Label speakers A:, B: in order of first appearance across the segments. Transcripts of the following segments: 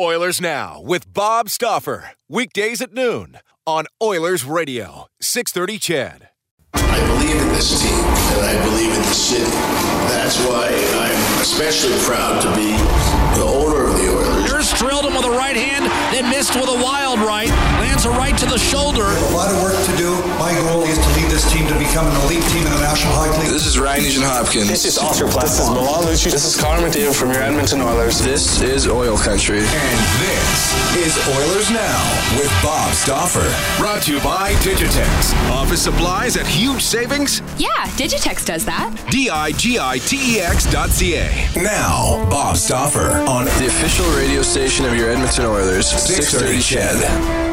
A: Oilers Now with Bob Stauffer. Weekdays at noon on Oilers Radio, 630 CHED.
B: I believe in this team and I believe in the city. That's why I'm especially proud to be the owner of the Oilers.
C: Nurse drilled him with a right hand, then missed with a wild right. Lands a right to the shoulder.
D: A lot of work to do. My goal is to lead this team to become an elite team in the National Hockey League.
E: This is Ryan Nugent Hopkins.
F: This is Oscar Plus. This is Milan Lucic. This is Connor McDavid from your Edmonton Oilers.
E: This is Oil Country.
A: And this is Oilers Now with Bob Stauffer. Brought to you by Digitex. Office supplies at huge savings?
G: Yeah, Digitex does that.
A: D-I-G-I-T-E-X dot C-A. Now, Bob Stauffer on
E: the official radio station of your Edmonton Oilers,
A: 630 CHED.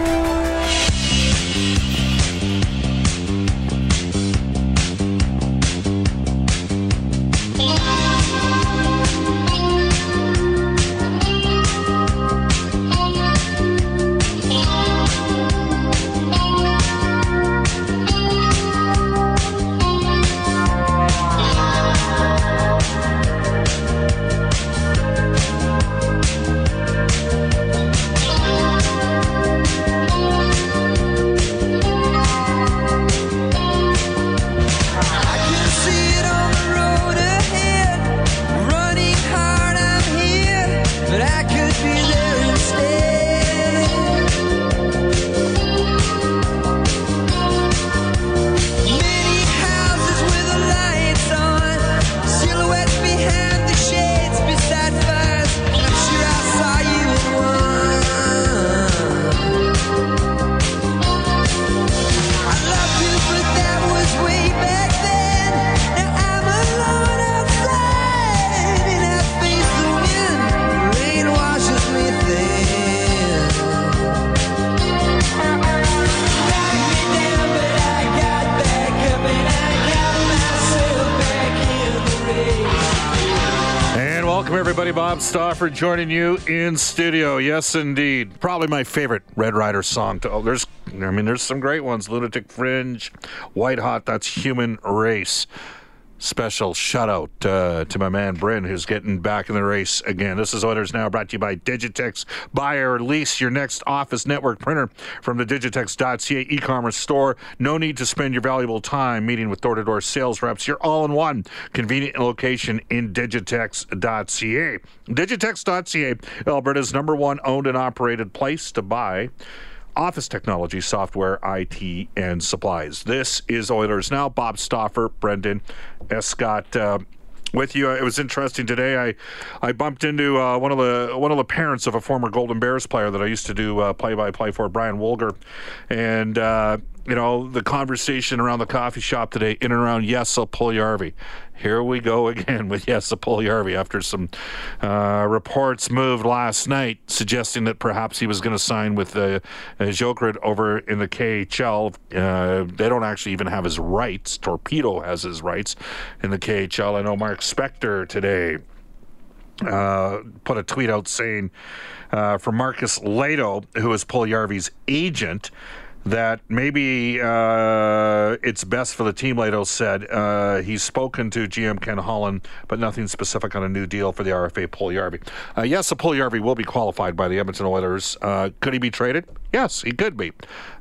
H: Stauffer joining you in studio. Yes, indeed. Probably my favorite Red Rider song. To, oh, there's, I mean, there's some great ones. Lunatic Fringe, White Hot. That's Human Race special shout out uh, to my man Bryn, who's getting back in the race again. This is Oilers Now brought to you by Digitex. Buy or lease your next office network printer from the Digitex.ca e commerce store. No need to spend your valuable time meeting with door to door sales reps. You're all in one convenient location in Digitex.ca. Digitex.ca, Alberta's number one owned and operated place to buy office technology, software, IT, and supplies. This is Oilers Now. Bob Stauffer, Brendan Escott. Uh, with you. It was interesting today. I I bumped into uh, one of the one of the parents of a former Golden Bears player that I used to do play by play for, Brian Wolger, and uh, you know the conversation around the coffee shop today in and around Jesse Puljujarvi here we go again with Jesse Puljujarvi after some uh, reports moved last night suggesting that perhaps he was going to sign with uh, Jokerit over in the KHL. Uh, they don't actually even have his rights. Torpedo has his rights in the KHL. I know Mark Spector today uh, put a tweet out saying uh, from Marcus Lehto, who is Puljujarvi's agent, that maybe uh, it's best for the team, Lehto said. Uh, he's spoken to GM Ken Holland, but nothing specific on a new deal for the RFA Puljujarvi. Uh, yes, a Puljujarvi will be qualified by the Edmonton Oilers. Uh, could he be traded? Yes, he could be.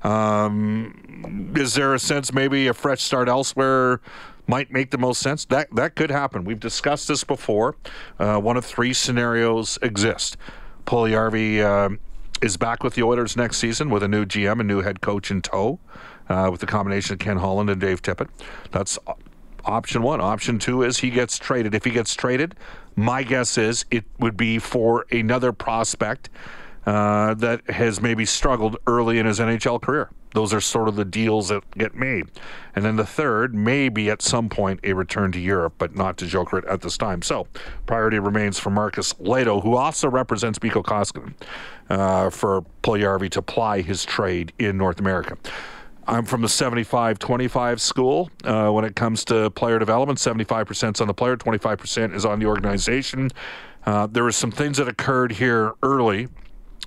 H: Um, is there a sense maybe a fresh start elsewhere? might make the most sense. That that could happen. We've discussed this before. Uh, one of three scenarios exist. Puljujarvi uh, is back with the Oilers next season with a new GM, a new head coach in tow, uh, with the combination of Ken Holland and Dave Tippett. That's option one. Option two is he gets traded. If he gets traded, my guess is it would be for another prospect uh, that has maybe struggled early in his NHL career. Those are sort of the deals that get made. And then the third, maybe at some point, a return to Europe, but not to Jokerit at this time. So priority remains for Marcus Lehto, who also represents Mikko Koskinen, uh, for Puljujarvi to ply his trade in North America. I'm from the 75 25 school uh, when it comes to player development. 75% is on the player, 25% is on the organization. Uh, there were some things that occurred here early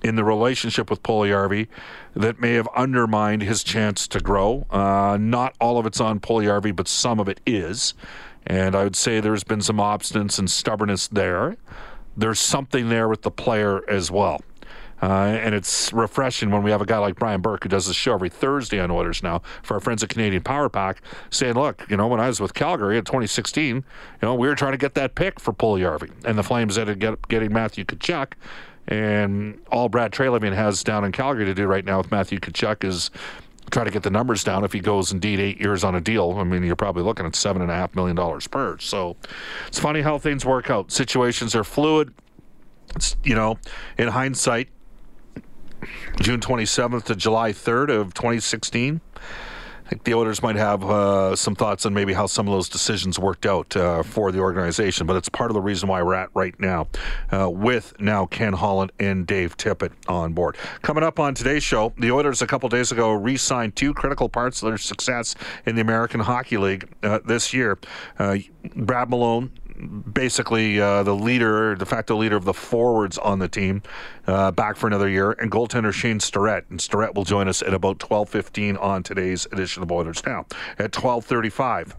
H: in the relationship with Puljujarvi that may have undermined his chance to grow. Uh, not all of it's on Puljujarvi, but some of it is. And I would say there's been some obstinance and stubbornness there. There's something there with the player as well. Uh, and it's refreshing when we have a guy like Brian Burke who does the show every Thursday on Oilers now for our friends at Canadian Power Pack saying, look, you know, when I was with Calgary in 2016, you know, we were trying to get that pick for Puljujarvi. And the Flames ended up getting Matthew Tkachuk. And all Brad Treliving has down in Calgary to do right now with Matthew Tkachuk is try to get the numbers down if he goes indeed eight years on a deal. I mean, you're probably looking at seven and a half million dollars per. So it's funny how things work out. Situations are fluid. It's, you know, in hindsight, June 27th to July 3rd of 2016 think the Oilers might have uh, some thoughts on maybe how some of those decisions worked out uh, for the organization, but it's part of the reason why we're at right now uh, with now Ken Holland and Dave Tippett on board. Coming up on today's show, the Oilers a couple days ago re signed two critical parts of their success in the American Hockey League uh, this year. Uh, Brad Malone basically uh, the leader, de facto leader of the forwards on the team, uh, back for another year, and goaltender Shane Starrett. And Starrett will join us at about 12:15 on today's edition of Oilers Now at 12:35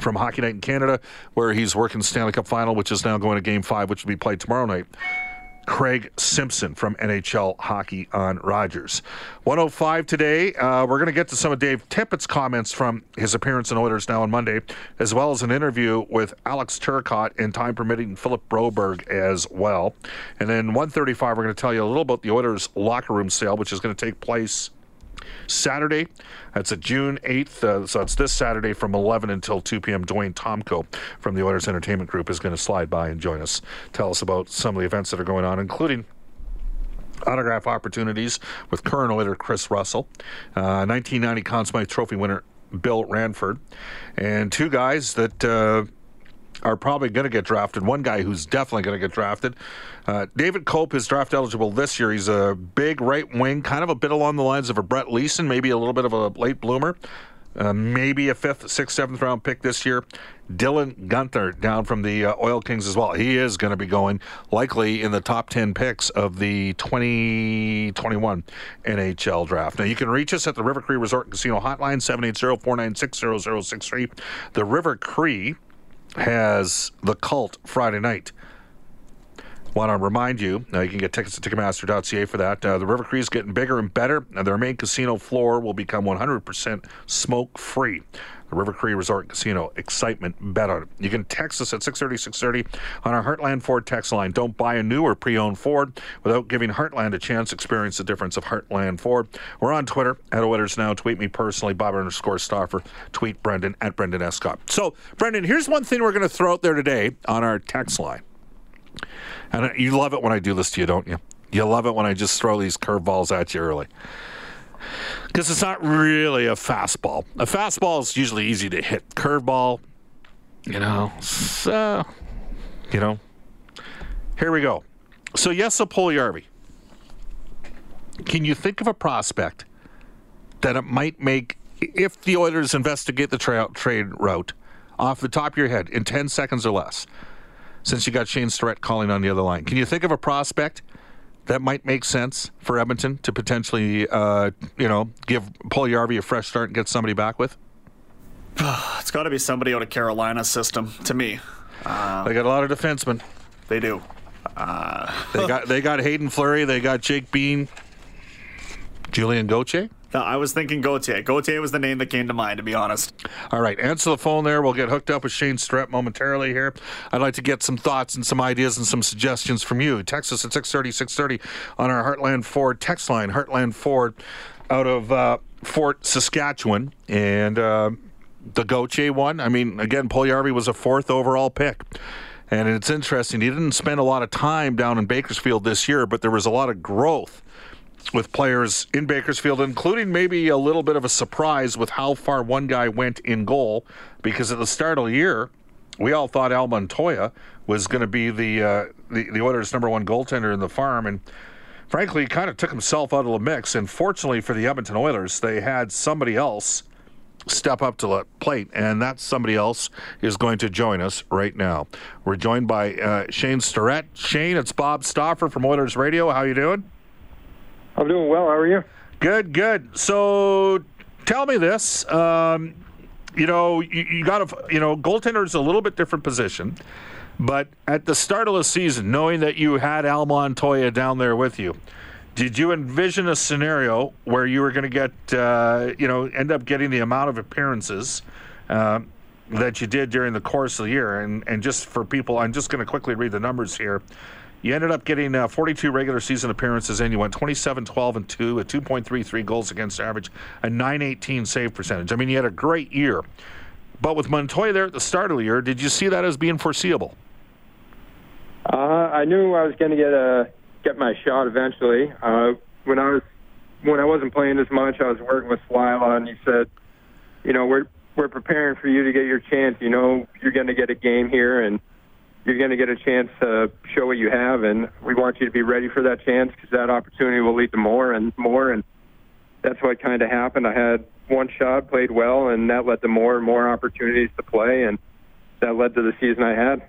H: from Hockey Night in Canada, where he's working Stanley Cup Final, which is now going to Game Five, which will be played tomorrow night. Craig Simpson from NHL Hockey on Rogers. 105 today. Uh, we're going to get to some of Dave Tippett's comments from his appearance in Oilers Now on Monday, as well as an interview with Alex Turcotte and time permitting Philip Broberg as well. And then 135, we're going to tell you a little about the Oilers locker room sale, which is going to take place Saturday. That's at June 8th. Uh, so it's this Saturday from 11 until 2 p.m. Dwayne Tomko from the Oilers Entertainment Group is going to slide by and join us, tell us about some of the events that are going on, including autograph opportunities with current Oiler Chris Russell, uh, 1990 Conn Smythe Trophy winner Bill Ranford, and two guys that. Uh, are probably going to get drafted. One guy who's definitely going to get drafted. Uh, David Kope is draft eligible this year. He's a big right wing, kind of a bit along the lines of a Brett Leason, maybe a little bit of a late bloomer. Uh, maybe a fifth, sixth, seventh round pick this year. Dylan Guenther down from the uh, Oil Kings as well. He is going to be going likely in the top 10 picks of the 2021 NHL draft. Now, you can reach us at the River Cree Resort Casino hotline, 780 496 0063. The River Cree has The Cult Friday night. Want to remind you, uh, you can get tickets at Ticketmaster.ca for that. Uh, the River Cree is getting bigger and better, and their main casino floor will become 100% smoke free. The River Cree Resort Casino. Excitement, bet on it. You can text us at 630 630 on our Heartland Ford text line. Don't buy a new or pre owned Ford without giving Heartland a chance. Experience the difference of Heartland Ford. We're on Twitter at Oilers Now. Tweet me personally, Bob underscore Stauffer. Tweet Brendan at Brendan Escott. So, Brendan, here's one thing we're going to throw out there today on our text line. And you love it when I do this to you, don't you? You love it when I just throw these curveballs at you early. Because it's not really a fastball. A fastball is usually easy to hit. Curveball, you know, so, uh, you know. Here we go. So, yes, a Puljujarvi. Can you think of a prospect that it might make, if the Oilers investigate the tra- trade route, off the top of your head in 10 seconds or less? since you got Shane Starrett calling on the other line. Can you think of a prospect that might make sense for Edmonton to potentially, uh, you know, give Puljujarvi a fresh start and get somebody back with?
I: it's got to be somebody out of Carolina's system to me.
H: Uh, they got a lot of defensemen.
I: They do.
H: Uh, they got they got Haydn Fleury. They got Jake Bean. Julien Gauthier.
I: I was thinking Gauthier. Gauthier was the name that came to mind, to be honest.
H: All right, answer the phone there. We'll get hooked up with Shane Starrett momentarily here. I'd like to get some thoughts and some ideas and some suggestions from you. Text us at 630, 630 on our Heartland Ford text line. Heartland Ford out of uh, Fort Saskatchewan. And uh, the Gauthier one, I mean, again, Puljujarvi was a fourth overall pick. And it's interesting. He didn't spend a lot of time down in Bakersfield this year, but there was a lot of growth with players in Bakersfield, including maybe a little bit of a surprise with how far one guy went in goal. Because at the start of the year, we all thought Al Montoya was going to be the, uh, the the Oilers' number one goaltender in the farm, and frankly, kind of took himself out of the mix. And fortunately for the Edmonton Oilers, they had somebody else step up to the plate, and that somebody else is going to join us right now. We're joined by uh, Shane Starrett. Shane, it's Bob Stauffer from Oilers Radio. How you doing?
J: I'm doing well. How are you?
H: Good, good. So tell me this. Um, you know, you, you got to, you know, goaltender is a little bit different position. But at the start of the season, knowing that you had Al Montoya down there with you, did you envision a scenario where you were going to get, uh, you know, end up getting the amount of appearances uh, that you did during the course of the year? And, and just for people, I'm just going to quickly read the numbers here. You ended up getting uh, 42 regular season appearances and you went 27, 12, and 2, a 2.33 goals against average, a 918 save percentage. I mean, you had a great year. But with Montoya there at the start of the year, did you see that as being foreseeable?
J: Uh, I knew I was going to get a get my shot eventually. Uh, when I was when I wasn't playing as much, I was working with Slyla, and he said, you know, we're we're preparing for you to get your chance. You know, you're going to get a game here, and you're going to get a chance to show what you have, and we want you to be ready for that chance because that opportunity will lead to more and more, and that's what kind of happened. I had one shot, played well, and that led to more and more opportunities to play, and that led to the season I had.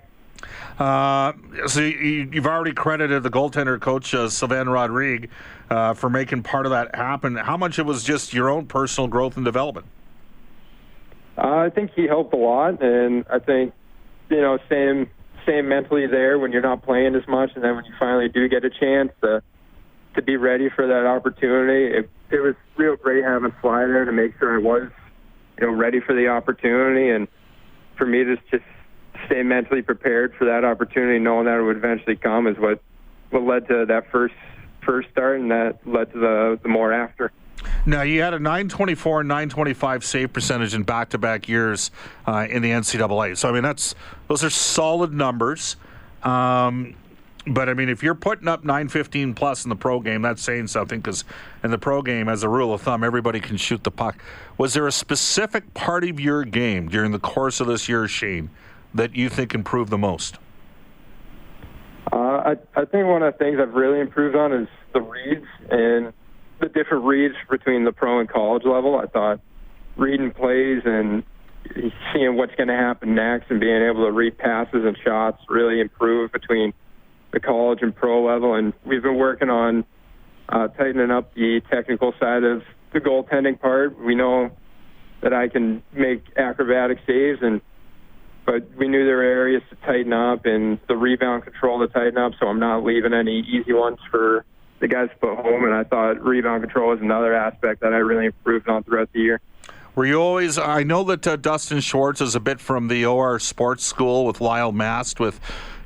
H: Uh, so you, have already credited the goaltender coach uh, Sylvain Rodrigue uh, for making part of that happen. How much it was just your own personal growth and development?
J: Uh, I think he helped a lot, and I think you know, same same mentally there when you're not playing as much, and then when you finally do get a chance to to be ready for that opportunity, it, it was real great having Sly there to make sure I was, you know, ready for the opportunity, and for me to just stay mentally prepared for that opportunity, knowing that it would eventually come, is what what led to that first first start, and that led to the the more after.
H: Now, you had a 924 and 925 save percentage in back to back years uh, in the NCAA. So, I mean, that's those are solid numbers. Um, but I mean, if you're putting up 915 plus in the pro game, that's saying something because in the pro game, as a rule of thumb, everybody can shoot the puck. Was there a specific part of your game during the course of this year, Shane, that you think improved the most?
J: Uh, I, I think one of the things I've really improved on is the reads and the different reads between the pro and college level. I thought reading plays and seeing what's going to happen next and being able to read passes and shots really improved between the college and pro level. And we've been working on uh, tightening up the technical side of the goaltending part. We know that I can make acrobatic saves and but we knew there were areas to tighten up and the rebound control to tighten up, so I'm not leaving any easy ones for the guys put home, and I thought rebound control was another aspect that I really improved on throughout the year.
H: Were you always? I know that uh, Dustin Schwartz is a bit from the OR Sports School with Lyle Mast with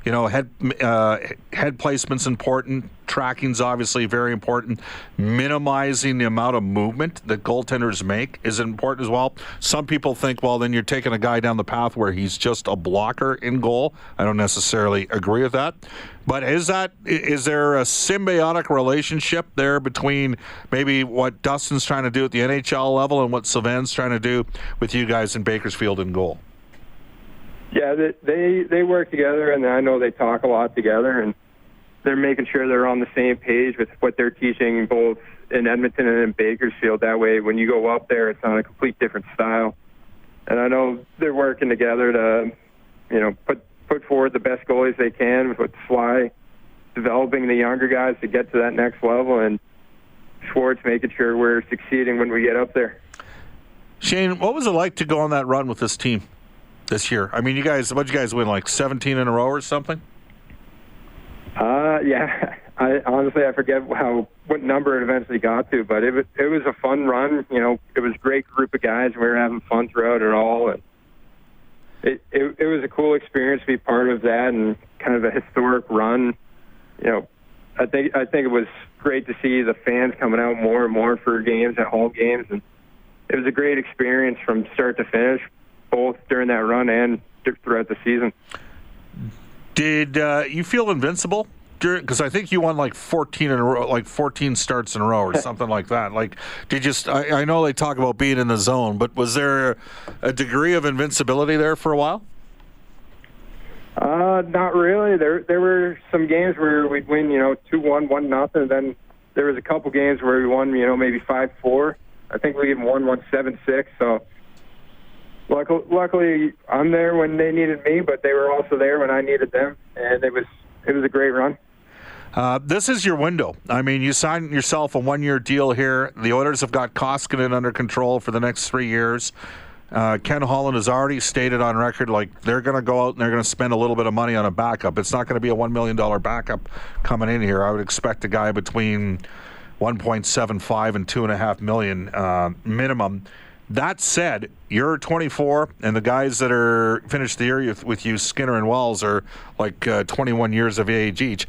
H: you know, head uh, head placement's important. Tracking's obviously very important. Minimizing the amount of movement that goaltenders make is important as well. Some people think, well, then you're taking a guy down the path where he's just a blocker in goal. I don't necessarily agree with that. But is that is there a symbiotic relationship there between maybe what Dustin's trying to do at the NHL level and what Sylvain's trying to do with you guys in Bakersfield in goal?
J: Yeah, they they they work together, and I know they talk a lot together, and they're making sure they're on the same page with what they're teaching both in Edmonton and in Bakersfield. That way, when you go up there, it's on a complete different style. And I know they're working together to, you know, put put forward the best goalies they can with Sly developing the younger guys to get to that next level, and Schwartz making sure we're succeeding when we get up there.
H: Shane, what was it like to go on that run with this team this year? I mean, you guys, what you guys win like 17 in a row or something?
J: Uh, yeah. I honestly I forget how what number it eventually got to, but it was it was a fun run. You know, it was a great group of guys. We were having fun throughout it all, and it it, it was a cool experience to be part of that and kind of a historic run. You know, I think I think it was great to see the fans coming out more and more for games at home games, and it was a great experience from start to finish, both during that run and throughout the season.
H: Did uh, you feel invincible because I think you won like 14 in a row, like 14 starts in a row or something like that. Like, did you? I, I, know they talk about being in the zone, but was there a degree of invincibility there for a while?
J: Uh, not really. There there were some games where we'd win, you know, two one, one nothing. Then there was a couple games where we won, you know, maybe five four. I think we even won one seven six. So. Luckily, I'm there when they needed me, but they were also there when I needed them, and it was it was a great run.
H: Uh, this is your window. I mean, you signed yourself a one-year deal here. The Oilers have got Koskinen under control for the next three years. Uh, Ken Holland has already stated on record like they're going to go out and they're going to spend a little bit of money on a backup. It's not going to be a one million dollar backup coming in here. I would expect a guy between 1.75 and two and a half million uh, minimum. That said, you're 24, and the guys that are finished the year with you, Skinner and Wells, are like uh, 21 years of age each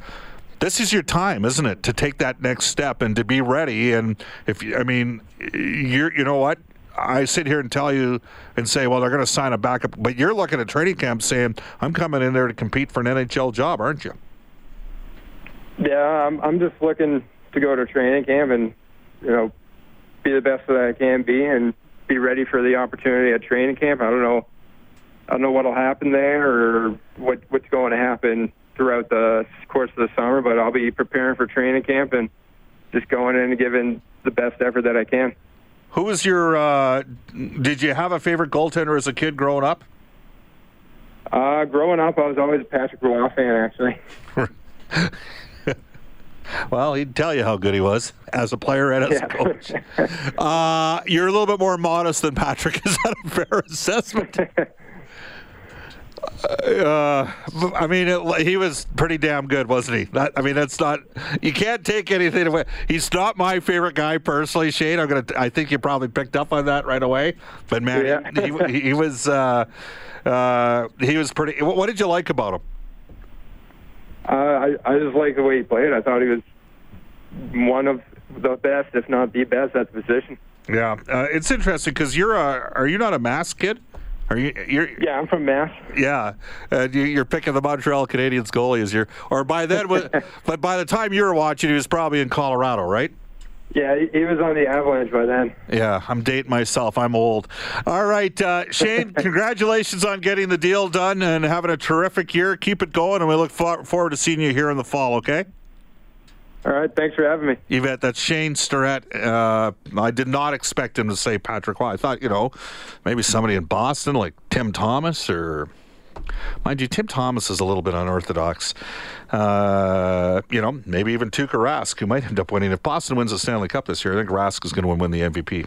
H: this is your time, isn't it, to take that next step and to be ready. And if I mean, you're, you know what? I sit here and tell you and say, well, they're going to sign a backup, but you're looking at training camp saying, I'm coming in there to compete for an NHL job, aren't you?
J: Yeah, I'm, I'm just looking to go to training camp and, you know, be the best that I can be and be ready for the opportunity at training camp. I don't know, I don't know what'll happen there or what what's going to happen throughout the course of the summer, but I'll be preparing for training camp and just going in and giving the best effort that I can.
H: Who was your? Uh, did you have a favorite goaltender as a kid growing up?
J: Uh, growing up, I was always a Patrick Roy fan, actually.
H: well, he'd tell you how good he was as a player and as yeah. a coach. uh, you're a little bit more modest than Patrick. Is that a fair assessment? Uh, I mean, it, he was pretty damn good, wasn't he? That, I mean, that's not. You can't take anything away. He's not my favorite guy personally, Shane. I'm gonna. I think you probably picked up on that right away. But man, yeah. he, he, was. Uh, uh, he was pretty. What did you like about him?
J: I I just like the way he played. I thought he was one of the best, if not the best, at the position.
H: Yeah, uh, it's interesting because you're a. Are you not a mass kid? Are you? You're,
J: yeah, I'm from Mass.
H: Yeah, uh, you, are picking the Montreal Canadiens goalie as your, or by then, but by the time you were watching, he was probably in Colorado, right?
J: Yeah, he was on the Avalanche by then.
H: Yeah, I'm dating myself. I'm old. All right, uh, Shane, congratulations on getting the deal done and having a terrific year. Keep it going, and we look for- forward to seeing you here in the fall. Okay.
J: All right, thanks for having me.
H: Yvette, that's Shane Starrett. Uh, I did not expect him to say Patrick Roy. I thought, you know, maybe somebody in Boston like Tim Thomas or. Mind you, Tim Thomas is a little bit unorthodox. Uh, you know, maybe even Tuukka Rask, who might end up winning. If Boston wins the Stanley Cup this year, I think Rask is going to win the MVP.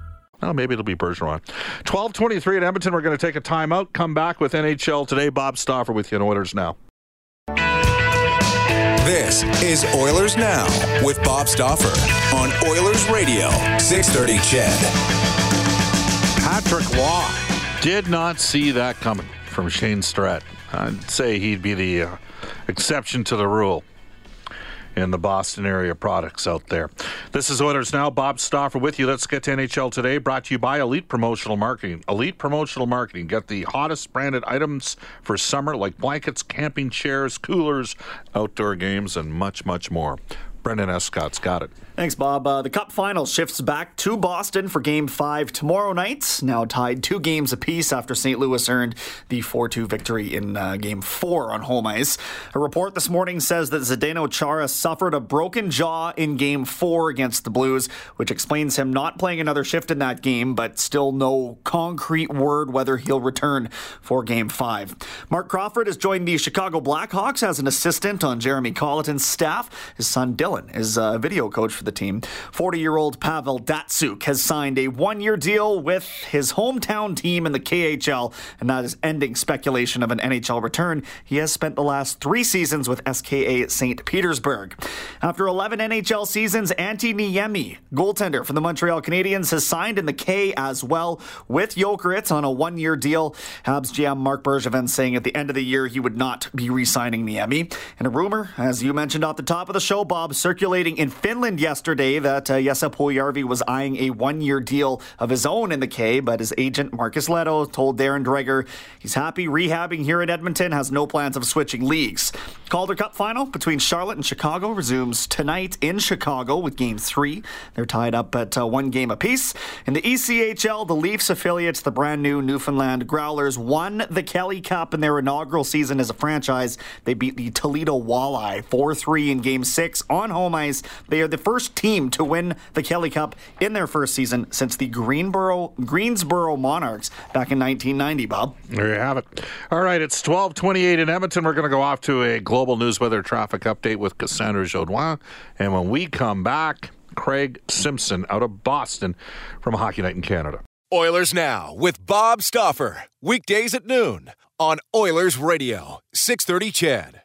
H: Well, maybe it'll be Bergeron. 1223 at Edmonton. We're going to take a timeout. Come back with NHL today. Bob Stauffer with you on Oilers Now.
A: This is Oilers Now with Bob Stauffer on Oilers Radio, 630 CHED.
H: Patrick Roy did not see that coming from Shane Starrett. I'd say he'd be the uh, exception to the rule in the Boston area products out there. This is Oilers Now. Bob Stauffer with you. Let's get to NHL today. Brought to you by Elite Promotional Marketing. Elite Promotional Marketing. Get the hottest branded items for summer like blankets, camping chairs, coolers, outdoor games, and much, much more. Brendan Escott's got it.
I: Thanks, Bob. Uh, the Cup final shifts back to Boston for Game 5 tomorrow night. Now tied two games apiece after St. Louis earned the 4 2 victory in uh, Game 4 on home ice. A report this morning says that Zdeno Chara suffered a broken jaw in Game 4 against the Blues, which explains him not playing another shift in that game, but still no concrete word whether he'll return for Game 5. Mark Crawford has joined the Chicago Blackhawks as an assistant on Jeremy Colliton's staff. His son Dylan is a video coach for the team. 40 year old Pavel Datsyuk has signed a one year deal with his hometown team in the KHL, and that is ending speculation of an NHL return. He has spent the last three seasons with SKA St. Petersburg. After 11 NHL seasons, Antti Niemi, goaltender for the Montreal Canadiens, has signed in the K as well with Jokerit on a one year deal. Habs GM Marc Bergevin saying at the end of the year he would not be re signing Niemi. And a rumor, as you mentioned off the top of the show, Bob, circulating in Finland yesterday that uh, Jesse was eyeing a one-year deal of his own in the K, but his agent Marcus Lehto told Darren Dreger he's happy rehabbing here in Edmonton, has no plans of switching leagues. Calder Cup final between Charlotte and Chicago resumes tonight in Chicago with Game Three. They're tied up at uh, one game apiece. In the ECHL, the Leafs affiliates, the brand new Newfoundland Growlers, won the Kelly Cup in their inaugural season as a franchise. They beat the Toledo Walleye 4-3 in Game Six on home ice. They are the first team to win the Kelly Cup in their first season since the Greenboro, Greensboro Monarchs back in 1990, Bob.
H: There you have it. All right, it's 1228 in Edmonton. We're going to go off to a global news weather traffic update with Cassandra Jodoin. And when we come back, Craig Simpson out of Boston from Hockey Night in Canada.
A: Oilers Now with Bob Stauffer. Weekdays at noon on Oilers Radio, 630 CHED.